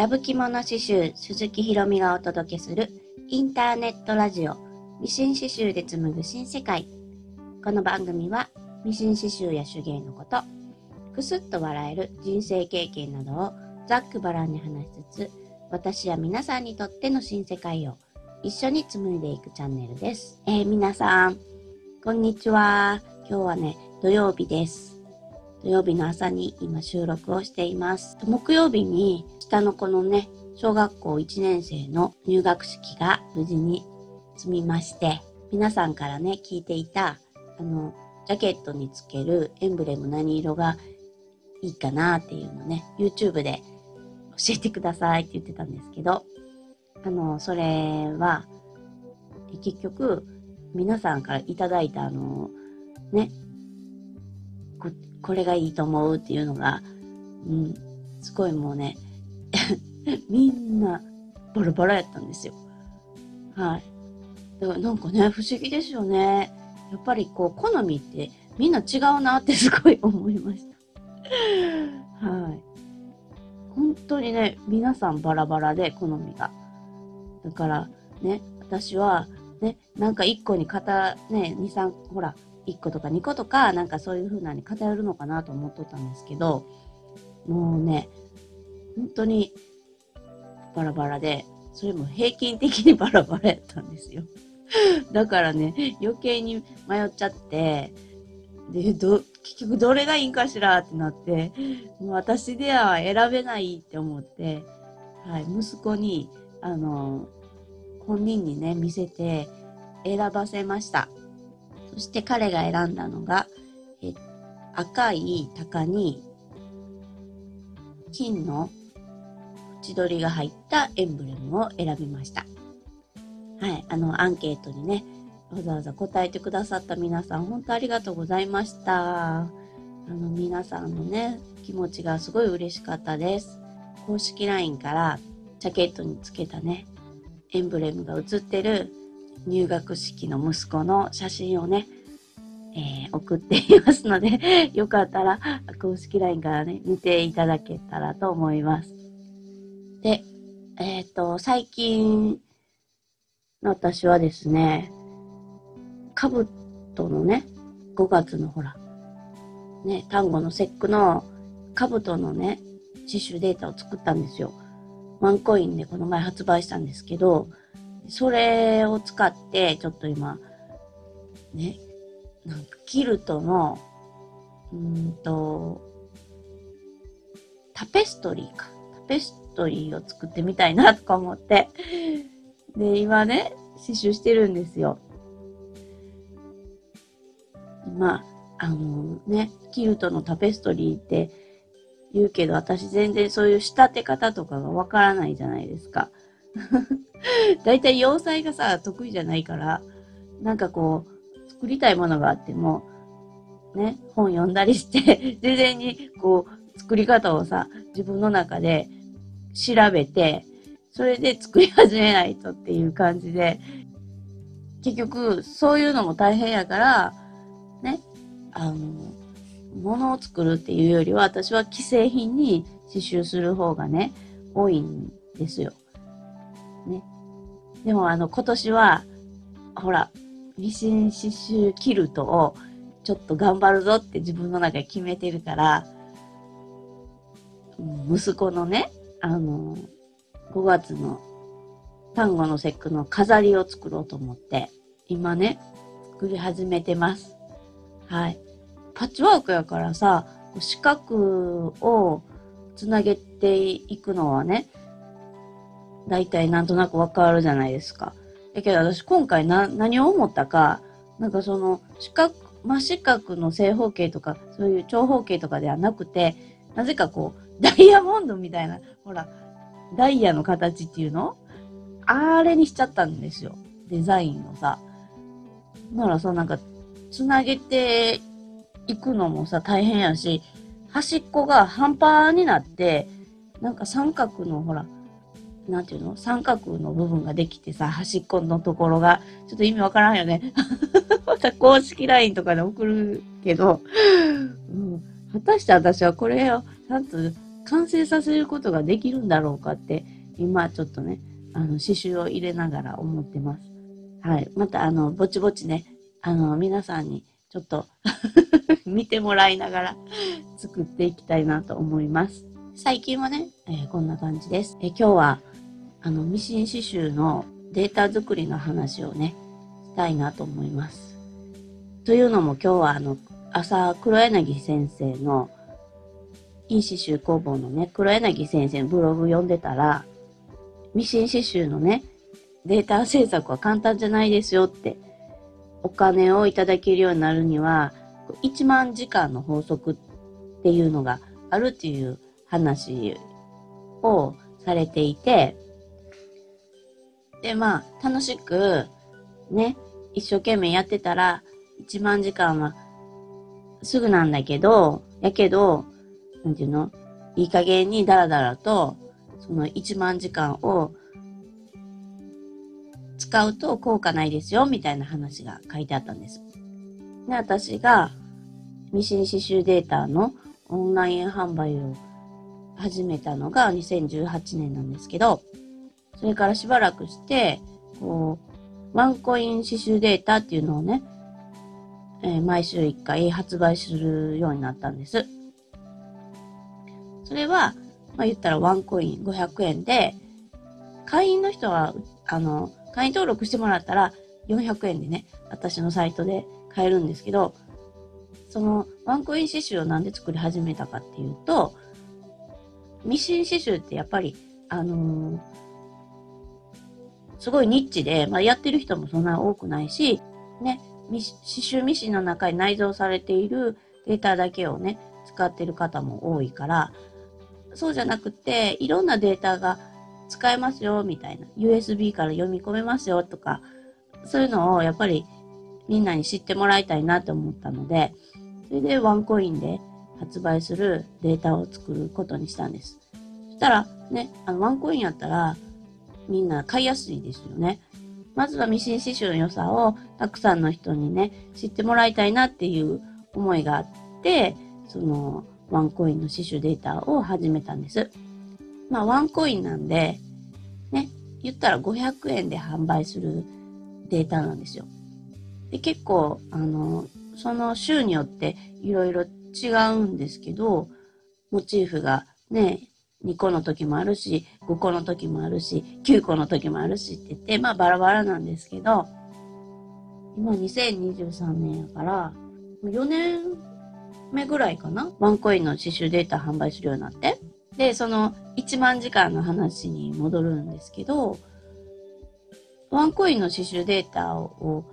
ラブ着物刺繍鈴木ひろみがお届けするインターネットラジオミシン刺繍で紡ぐ新世界この番組はミシン刺繍や手芸のことくすっと笑える人生経験などをざっくばらんに話しつつ私や皆さんにとっての新世界を一緒に紡いでいくチャンネルです。えー、皆さん、こんにちは。今日はね、土曜日です。土曜日の朝に今収録をしています。木曜日に下の子のね、小学校1年生の入学式が無事に済みまして、皆さんからね、聞いていた、あの、ジャケットにつけるエンブレム何色がいいかなっていうのね、YouTube で教えてくださいって言ってたんですけど、あの、それは、結局、皆さんからいただいたあの、ね、これがいいと思うっていうのが、うん、すごいもうね、みんなバラバラやったんですよ。はい。だからなんかね、不思議ですよね。やっぱりこう、好みってみんな違うなって すごい思いました。はい。本当にね、皆さんバラバラで好みが。だからね、私はね、なんか1個に片、ね、2、3、ほら、1個とか2個とか、なんかそういう風なに偏るのかなと思っとったんですけど、もうね、本当にバラバラで、それも平均的にバラバラやったんですよ。だからね、余計に迷っちゃって、で、ど、結局どれがいいんかしらってなって、もう私では選べないって思って、はい、息子に、あの、本人にね、見せて選ばせました。そして彼が選んだのが、え赤い鷹に金の縁取りが入ったエンブレムを選びました。はい、あの、アンケートにね、わざわざ答えてくださった皆さん、本当ありがとうございました。あの、皆さんのね、気持ちがすごい嬉しかったです。公式 LINE からジャケットにつけたね、エンブレムが写ってる入学式の息子の写真をね、えー送っていますので、よかったら公式 LINE からね、見ていただけたらと思います。で、えっ、と、最近の私はですね、カブトのね、5月のほら、ね、単語の節句のカブトのね、刺繍データを作ったんですよ。ワンコインでこの前発売したんですけど、それを使って、ちょっと今、ね、なんかキルトの、うんと、タペストリーか。タペストリーを作ってみたいなとか思って。で、今ね、刺繍してるんですよ。まあ、あのね、キルトのタペストリーって言うけど、私全然そういう仕立て方とかがわからないじゃないですか。だいたい洋裁がさ、得意じゃないから、なんかこう、作りたいものがあっても、ね、本読んだりして、事前にこう、作り方をさ、自分の中で調べて、それで作り始めないとっていう感じで、結局、そういうのも大変やから、ね、あの、物を作るっていうよりは、私は既製品に刺繍する方がね、多いんですよ。ね。でも、あの、今年は、ほら、ミシン刺繍キルトをちょっと頑張るぞって自分の中で決めてるから、息子のね、あの、5月の単語の節句の飾りを作ろうと思って、今ね、作り始めてます。はい。パッチワークやからさ、四角をつなげていくのはね、だいたいなんとなくわかるじゃないですか。だけど私今回な、何を思ったか、なんかその四角、真四角の正方形とか、そういう長方形とかではなくて、なぜかこう、ダイヤモンドみたいな、ほら、ダイヤの形っていうの？あれにしちゃったんですよ。デザインをさ。ならさ、なんか、つなげていくのもさ、大変やし、端っこが半端になって、なんか三角のほら、なんていうの？三角の部分ができてさ、端っこのところが、ちょっと意味わからんよね。また公式 LINE とかで送るけど、うん、果たして私はこれをちゃんと完成させることができるんだろうかって、今ちょっとね、あの、刺繍を入れながら思ってます。はい。また、あの、ぼちぼちね、あの、皆さんにちょっと 見てもらいながら作っていきたいなと思います。最近はね、えー、こんな感じです。え、今日は、あの、ミシン刺繍のデータ作りの話をね、したいなと思います。というのも今日はあの、朝、黒柳先生の、いい刺繍工房のね、黒柳先生のブログ読んでたら、ミシン刺繍のね、データ制作は簡単じゃないですよって、お金をいただけるようになるには、1万時間の法則っていうのがあるっていう話をされていて、で、まあ、楽しく、ね、一生懸命やってたら、1万時間はすぐなんだけど、やけど、なんていうの？いい加減にダラダラと、その1万時間を使うと効果ないですよ、みたいな話が書いてあったんです。で、私がミシン刺繍データのオンライン販売を始めたのが2018年なんですけど、それからしばらくして、こう、ワンコイン刺繍データっていうのをね、えー、毎週1回発売するようになったんです。それは、まあ、言ったらワンコイン500円で、会員の人は、あの、会員登録してもらったら400円でね、私のサイトで買えるんですけど、そのワンコイン刺繍をなんで作り始めたかっていうと、ミシン刺繍ってやっぱり、あのー、すごいニッチで、まあ、やってる人もそんな多くないし、ね、刺繍ミシンの中に内蔵されているデータだけをね、使ってる方も多いから、そうじゃなくて、いろんなデータが使えますよ、みたいな。USB から読み込めますよ、とか、そういうのをやっぱりみんなに知ってもらいたいなと思ったので、それでワンコインで発売するデータを作ることにしたんです。そしたら、ね、あの、ワンコインやったら、みんな買いやすいですよね。まずはミシン刺繍の良さをたくさんの人にね、知ってもらいたいなっていう思いがあって、その、ワンコインの刺繍データを始めたんです。まあ、ワンコインなんで、ね、言ったら500円で販売するデータなんですよ。で、結構、あの、その週によっていろいろ違うんですけど、モチーフがね、2個の時もあるし、5個の時もあるし、9個の時もあるしって言って、まあバラバラなんですけど、今2023年やから、4年目ぐらいかな？ワンコインの刺繍データ販売するようになって。で、その1万時間の話に戻るんですけど、ワンコインの刺繍データを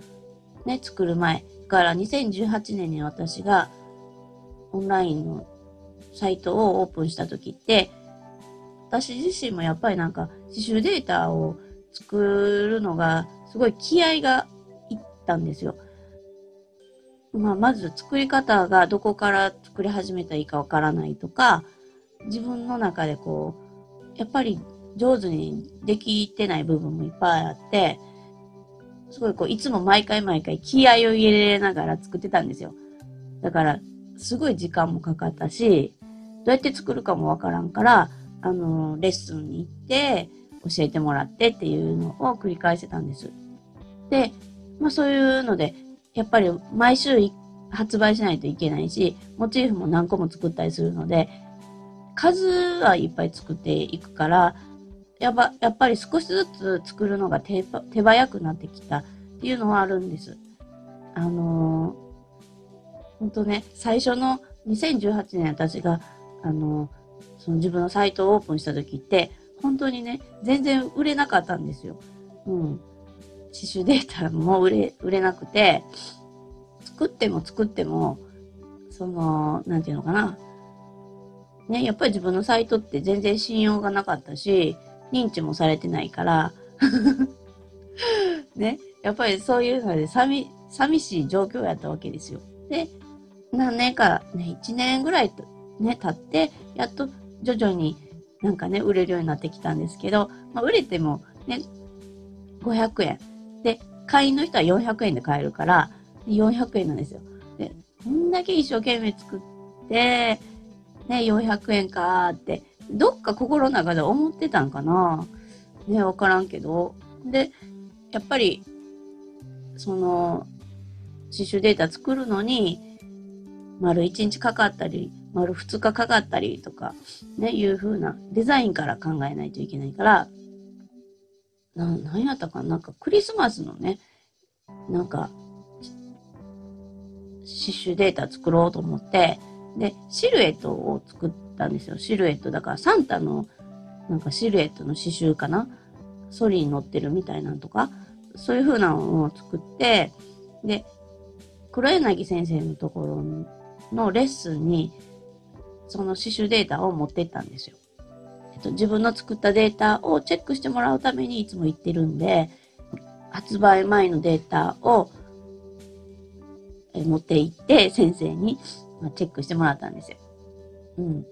ね、作る前から2018年に私がオンラインのサイトをオープンした時って、私自身もやっぱりなんか刺繍データを作るのがすごい気合がいったんですよ。まあ、まず作り方がどこから作り始めたらいいかわからないとか、自分の中でこう、やっぱり上手にできてない部分もいっぱいあって、すごいこう、いつも毎回毎回気合を入れながら作ってたんですよ。だから、すごい時間もかかったし、どうやって作るかもわからんから、あの、レッスンに行って、教えてもらってっていうのを繰り返してたんです。で、まあそういうので、やっぱり毎週発売しないといけないし、モチーフも何個も作ったりするので、数はいっぱい作っていくから、やっぱやっぱり少しずつ作るのが手手早くなってきたっていうのはあるんです。あのー、本当ね、最初の2018年私が、あの、その自分のサイトをオープンした時って、本当にね、全然売れなかったんですよ。うん。刺繍データも売れ、売れなくて、作っても作っても、その、なんていうのかな。ね、やっぱり自分のサイトって全然信用がなかったし、認知もされてないから ね、やっぱりそういうので寂、寂しい状況やったわけですよ。で、何年か、ね、1年ぐらいとね、経って、やっと徐々になんかね、売れるようになってきたんですけど、まあ、売れてもね、500円。で、会員の人は400円で買えるから、400円なんですよ。で、こんだけ一生懸命作って、ね、400円かーってどっか心の中で思ってたんかなね、わからんけど。で、やっぱり、その、刺繍データ作るのに、丸1日かかったり、丸2日かかったりとか、ね、いう風なデザインから考えないといけないから、な、なんやったかななんかクリスマスのね、なんか、刺繍データ作ろうと思って、で、シルエットを作ったんですよ。シルエット。だからサンタの、なんかシルエットの刺繍かなソリに乗ってるみたいなんとか、そういう風なのを作って、で、黒柳先生のところのレッスンに、その刺繍データを持ってったんですよ。えっと、自分の作ったデータをチェックしてもらうためにいつも行ってるんで、発売前のデータを持って行って先生にチェックしてもらったんですよ。うん。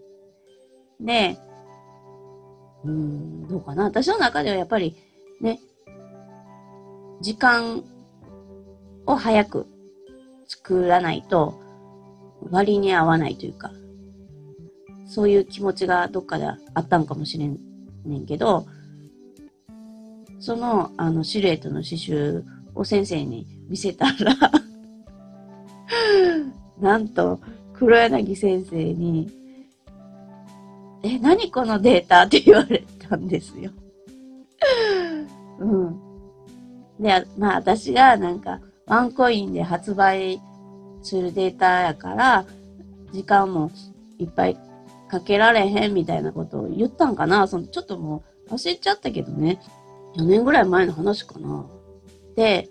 で、うん、どうかな。私の中ではやっぱりね、時間を早く作らないと割に合わないというか、そういう気持ちがどっかであったんかもしれんねんけど、その、あの、シルエットの刺繍を先生に見せたら なんと、黒柳先生に、え、何このデータ？って言われたんですよ。うん。で、まあ私がなんか、ワンコインで発売するデータやから、時間もいっぱいかけられへんみたいなことを言ったんかなそのちょっともう忘れちゃったけどね。4年ぐらい前の話かな。で、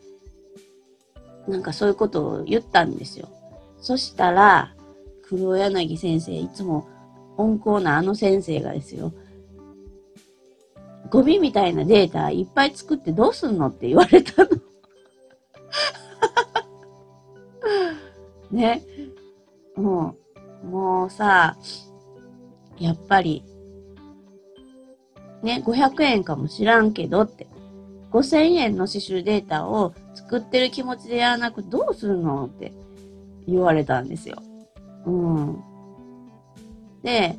なんかそういうことを言ったんですよ。そしたら、黒柳先生、いつも温厚なあの先生がですよ。ゴミみたいなデータいっぱい作ってどうすんのって言われたの。ね。もう、もうさ、やっぱり、ね、500円かもしらんけどって。5000円の刺繍データを作ってる気持ちでやらなくどうするのって言われたんですよ。うん。で、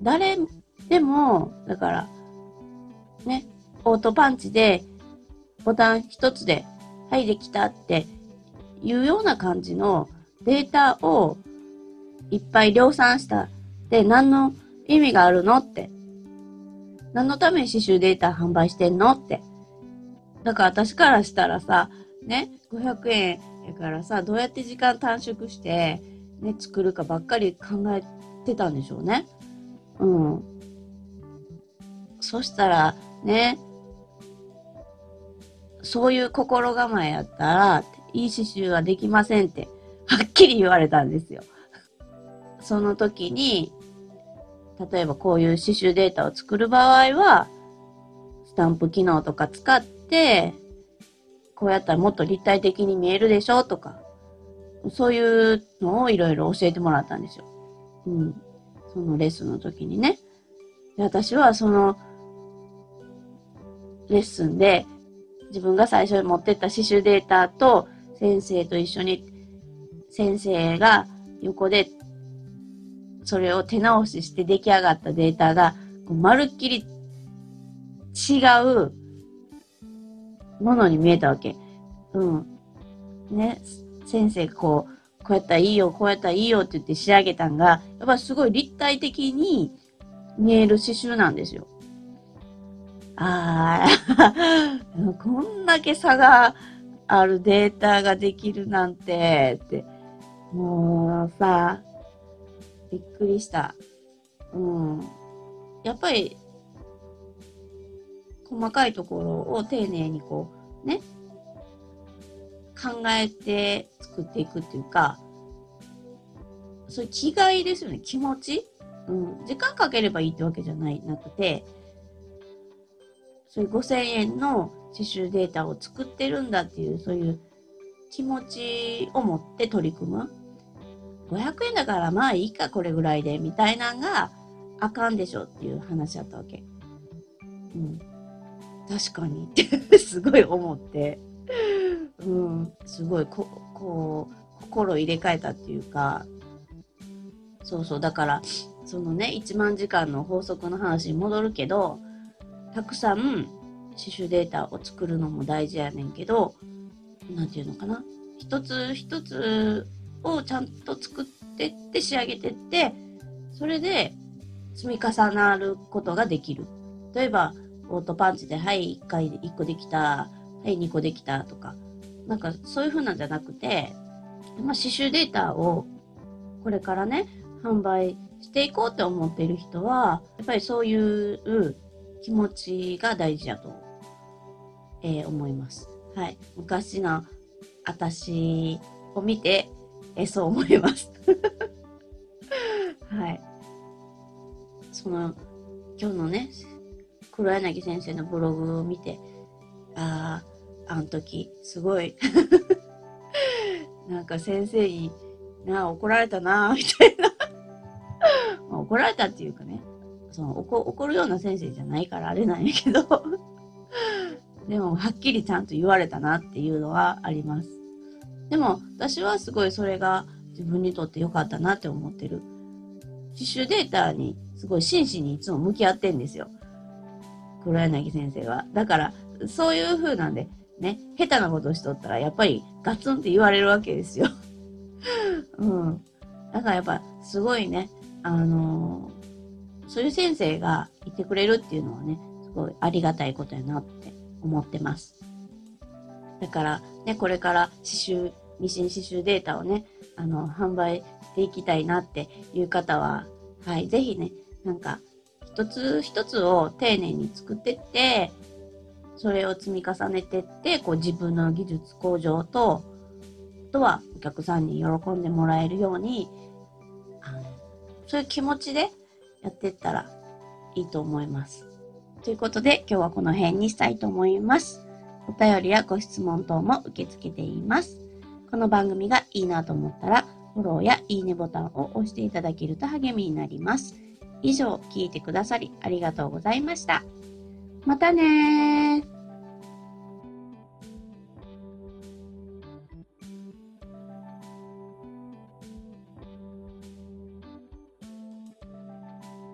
誰でも、だから、ね、オートパンチでボタン一つで、はい、できたっていうような感じのデータをいっぱい量産したって何の意味があるのって。何のために刺繍データ販売してんのって。だから私からしたらさ、ね、500円やからさ、どうやって時間短縮して、ね、作るかばっかり考えてたんでしょうね。うん。そしたら、ね、そういう心構えやったら、いい刺繍はできませんって、はっきり言われたんですよ。その時に、例えばこういう刺繍データを作る場合は、スタンプ機能とか使って、こうやったらもっと立体的に見えるでしょとか、そういうのをいろいろ教えてもらったんですよ。うん。そのレッスンの時にね。で私はそのレッスンで自分が最初に持ってった刺繍データと先生と一緒に先生が横でそれを手直しして出来上がったデータがまるっきり違うものに見えたわけ。うん。ね、先生こう、こうやったらいいよ、こうやったらいいよって言って仕上げたんが、やっぱすごい立体的に見える刺繍なんですよ。ああ、こんだけ差があるデータができるなんて、って、もうさ、びっくりした。うん。やっぱり、細かいところを丁寧にこう、ね、考えて作っていくっていうか、そういう気概ですよね。気持ちうん。時間かければいいってわけじゃない、なくて、そういう5000円の刺繍データを作ってるんだっていう、そういう気持ちを持って取り組む。500円だからまあいいか、これぐらいで、みたいなんがあかんでしょっていう話だったわけ。うん。確かにってすごい思って、うん、すごいこ、こう、心入れ替えたっていうか、そうそう、だから、そのね、1万時間の法則の話に戻るけど、たくさん刺繍データを作るのも大事やねんけど、なんていうのかな。一つ一つをちゃんと作ってって仕上げてって、それで積み重なることができる。例えば、オートパンチで、はい、1回1個できた、はい、2個できたとか、なんかそういう風なんじゃなくて、まあ、刺繍データをこれからね、販売していこうって思っている人は、やっぱりそういう気持ちが大事だと、えー、思います。はい。昔の私を見て、えそう思います。はい。その、今日のね、黒柳先生のブログを見て、ああ、あの時、すごい なんか先生に、なあ、怒られたな、みたいな、怒られたっていうかね、その怒怒るような先生じゃないからあれなんやけどでも、はっきりちゃんと言われたなっていうのはあります。でも、私はすごいそれが自分にとって良かったなって思ってる。刺繍データにすごい真摯にいつも向き合ってんですよ。黒柳先生は。だから、そういう風なんで、ね、下手なことしとったら、やっぱりガツンって言われるわけですよ。うん。だからやっぱ、すごいね、あのー、そういう先生がいてくれるっていうのはね、すごいありがたいことやなって思ってます。だから、ね、これから刺繍、ミシン刺繍データをね、あの、販売していきたいなっていう方は、はい、ぜひね、なんか、一つ一つを丁寧に作ってって、それを積み重ねてって、こう自分の技術向上と、あとはお客さんに喜んでもらえるように、そういう気持ちでやっていったらいいと思います。ということで今日はこの辺にしたいと思います。お便りやご質問等も受け付けています。この番組がいいなと思ったら、フォローやいいねボタンを押していただけると励みになります。以上、聞いてくださりありがとうございました。またね。